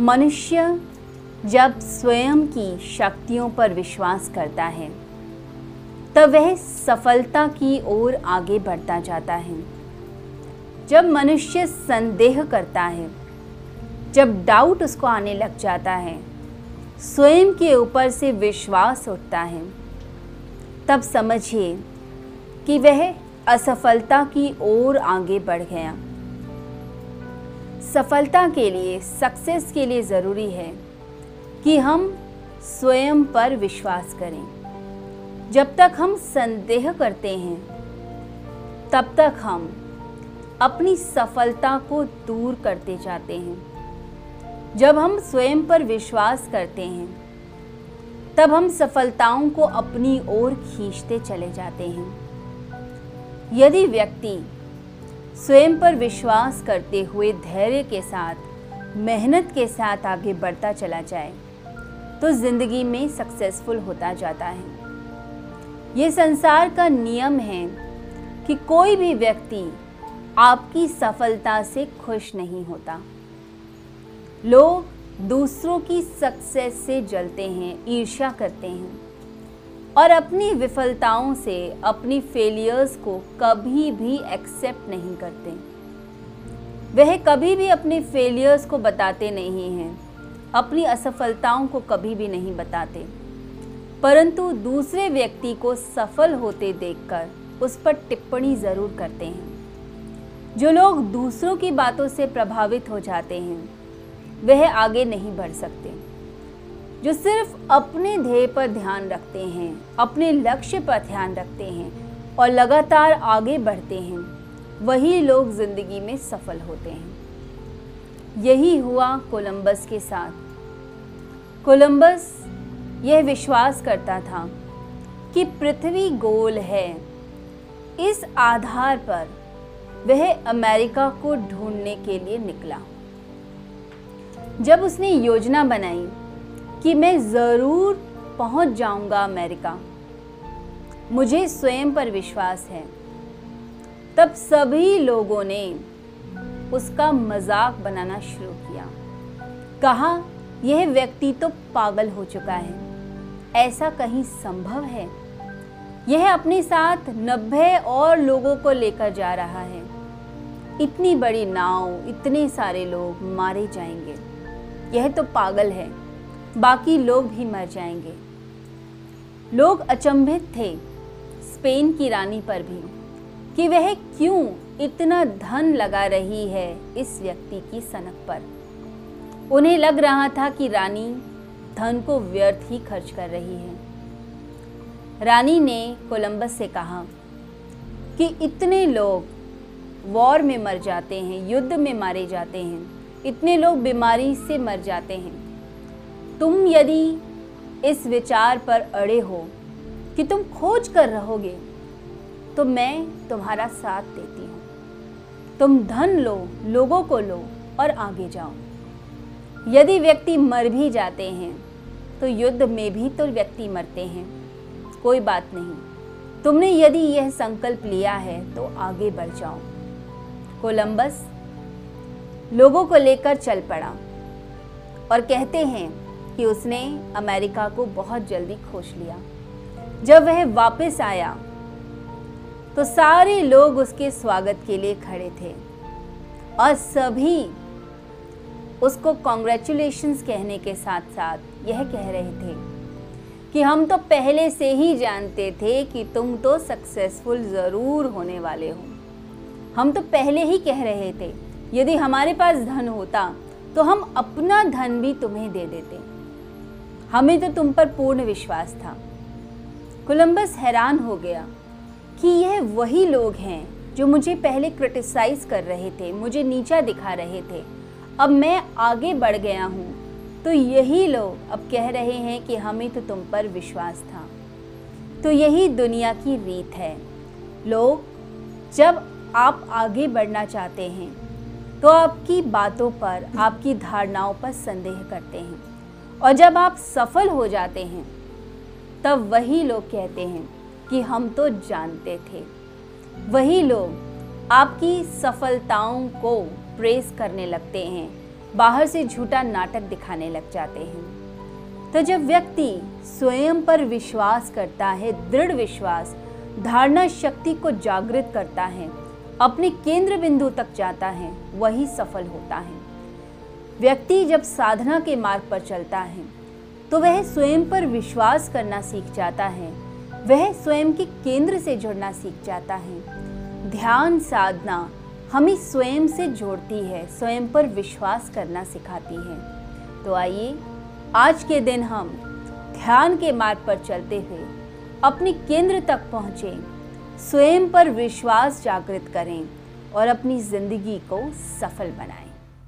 मनुष्य जब स्वयं की शक्तियों पर विश्वास करता है, तब वह सफलता की ओर आगे बढ़ता जाता है। जब मनुष्य संदेह करता है, जब डाउट उसको आने लग जाता है, स्वयं के ऊपर से विश्वास उठता है, तब समझिए कि वह असफलता की ओर आगे बढ़ गया। सफलता के लिए सक्सेस के लिए ज़रूरी है कि हम स्वयं पर विश्वास करें। जब तक हम संदेह करते हैं, तब तक हम अपनी सफलता को दूर करते जाते हैं। जब हम स्वयं पर विश्वास करते हैं, तब हम सफलताओं को अपनी ओर खींचते चले जाते हैं। यदि व्यक्ति स्वयं पर विश्वास करते हुए धैर्य के साथ, मेहनत के साथ आगे बढ़ता चला जाए तो ज़िंदगी में सक्सेसफुल होता जाता है। ये संसार का नियम है कि कोई भी व्यक्ति आपकी सफलता से खुश नहीं होता। लोग दूसरों की सक्सेस से जलते हैं, ईर्ष्या करते हैं। और अपनी विफलताओं से अपनी फेलियर्स को कभी भी एक्सेप्ट नहीं करते। वह कभी भी अपने फेलियर्स को बताते नहीं हैं, अपनी असफलताओं को कभी भी नहीं बताते। परंतु दूसरे व्यक्ति को सफल होते देखकर उस पर टिप्पणी ज़रूर करते हैं। जो लोग दूसरों की बातों से प्रभावित हो जाते हैं, वह आगे नहीं बढ़ सकते। जो सिर्फ़ अपने ध्येय पर ध्यान रखते हैं, अपने लक्ष्य पर ध्यान रखते हैं और लगातार आगे बढ़ते हैं, वही लोग ज़िंदगी में सफल होते हैं। यही हुआ कोलंबस के साथ। कोलंबस यह विश्वास करता था कि पृथ्वी गोल है। इस आधार पर वह अमेरिका को ढूँढने के लिए निकला। जब उसने योजना बनाई कि मैं ज़रूर पहुँच जाऊँगा अमेरिका। मुझे स्वयं पर विश्वास है। तब सभी लोगों ने उसका मज़ाक बनाना शुरू किया। कहा, यह व्यक्ति तो पागल हो चुका है। ऐसा कहीं संभव है? यह अपने साथ नब्बे और लोगों को लेकर जा रहा है। इतनी बड़ी नाव, इतने सारे लोग मारे जाएँगे। यह तो पागल है। बाकी लोग भी मर जाएँगे। लोग अचंभित थे, स्पेन की रानी पर भी, कि वह क्यों इतना धन लगा रही है इस व्यक्ति की सनक पर। उन्हें लग रहा था कि रानी धन को व्यर्थ ही खर्च कर रही है। रानी ने कोलंबस से कहा कि इतने लोग वॉर में मर जाते हैं, युद्ध में मारे जाते हैं, इतने लोग बीमारी से मर जाते हैं। तुम यदि इस विचार पर अड़े हो कि तुम खोज कर रहोगे तो मैं तुम्हारा साथ देती हूँ। तुम धन लो, लोगों को लो और आगे जाओ। यदि व्यक्ति मर भी जाते हैं तो युद्ध में भी तो व्यक्ति मरते हैं। कोई बात नहीं। तुमने यदि यह संकल्प लिया है तो आगे बढ़ जाओ। कोलंबस, लोगों को लेकर चल पड़ा और कहते हैं कि उसने अमेरिका को बहुत जल्दी खोज लिया। जब वह वापस आया तो सारे लोग उसके स्वागत के लिए खड़े थे और सभी उसको कॉन्ग्रेचुलेशंस कहने के साथ साथ यह कह रहे थे कि हम तो पहले से ही जानते थे कि तुम तो सक्सेसफुल ज़रूर होने वाले हो। हम तो पहले ही कह रहे थे, यदि हमारे पास धन होता तो हम अपना धन भी तुम्हें दे देते। हमें तो तुम पर पूर्ण विश्वास था। कोलंबस हैरान हो गया कि यह वही लोग हैं जो मुझे पहले क्रिटिसाइज कर रहे थे, मुझे नीचा दिखा रहे थे। अब मैं आगे बढ़ गया हूँ। तो यही लोग अब कह रहे हैं कि हमें तो तुम पर विश्वास था। तो यही दुनिया की रीत है। लोग, जब आप आगे बढ़ना चाहते हैं तो आपकी बातों पर, आपकी धारणाओं पर संदेह करते हैं। और जब आप सफल हो जाते हैं, तब वही लोग कहते हैं कि हम तो जानते थे। वही लोग आपकी सफलताओं को प्रेस करने लगते हैं, बाहर से झूठा नाटक दिखाने लग जाते हैं। तो जब व्यक्ति स्वयं पर विश्वास करता है, दृढ़ विश्वास, धारणा शक्ति को जागृत करता है, अपने केंद्र बिंदु तक जाता है, वही सफल होता है। व्यक्ति जब साधना के मार्ग पर चलता है तो वह स्वयं पर विश्वास करना सीख जाता है। वह स्वयं के केंद्र से जुड़ना सीख जाता है। ध्यान साधना हमें स्वयं से जोड़ती है, स्वयं पर विश्वास करना सिखाती है। तो आइए, आज के दिन हम ध्यान के मार्ग पर चलते हुए अपने केंद्र तक पहुँचे, स्वयं पर विश्वास जागृत करें और अपनी ज़िंदगी को सफल बनाएँ।